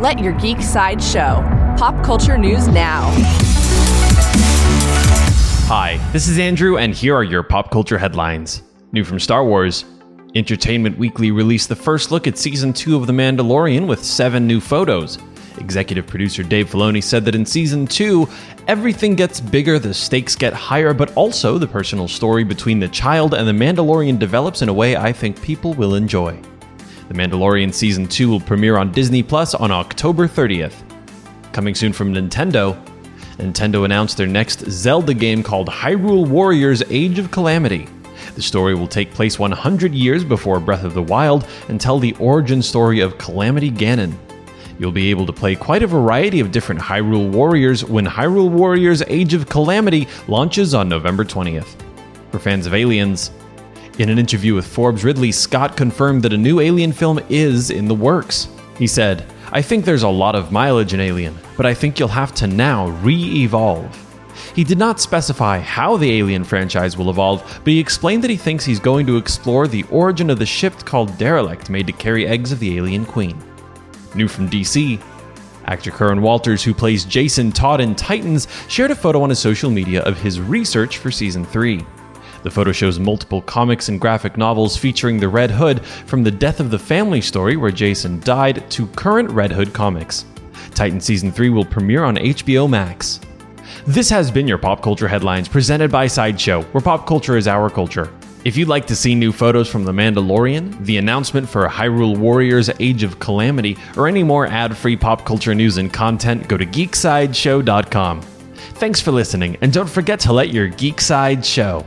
Let your geek side show. Pop culture news now. Hi, this is Andrew, and here are your pop culture headlines. New from Star Wars Entertainment Weekly released the first look at season 2 of The Mandalorian with seven new photos. Executive producer Dave Filoni said that in season 2, everything gets bigger, the stakes get higher, but also the personal story between the child and the Mandalorian develops in a way I think people will enjoy. The Mandalorian season 2 will premiere on Disney Plus on October 30th. Coming soon from Nintendo, Nintendo announced their next Zelda game called Hyrule Warriors Age of Calamity. The story will take place 100 years before Breath of the Wild and tell the origin story of Calamity Ganon. You'll be able to play quite a variety of different Hyrule Warriors when Hyrule Warriors Age of Calamity launches on November 20th. For fans of Aliens, in an interview with Forbes, Ridley Scott confirmed that a new Alien film is in the works. He said, I think there's a lot of mileage in Alien, but I think you'll have to now re evolve. He did not specify how the Alien franchise will evolve, but he explained that he thinks he's going to explore the origin of the ship called Derelict made to carry eggs of the alien queen. New from DC, actor Curran Walters, who plays Jason Todd in Titans, shared a photo on his social media of his research for season 3. The photo shows multiple comics and graphic novels featuring the Red Hood, from the death of the family story where Jason died to current Red Hood comics. Titan Season 3 will premiere on HBO Max. This has been your Pop Culture Headlines presented by Sideshow, where pop culture is our culture. If you'd like to see new photos from The Mandalorian, the announcement for Hyrule Warriors Age of Calamity, or any more ad free pop culture news and content, go to geeksideshow.com. Thanks for listening, and don't forget to let your geek side show.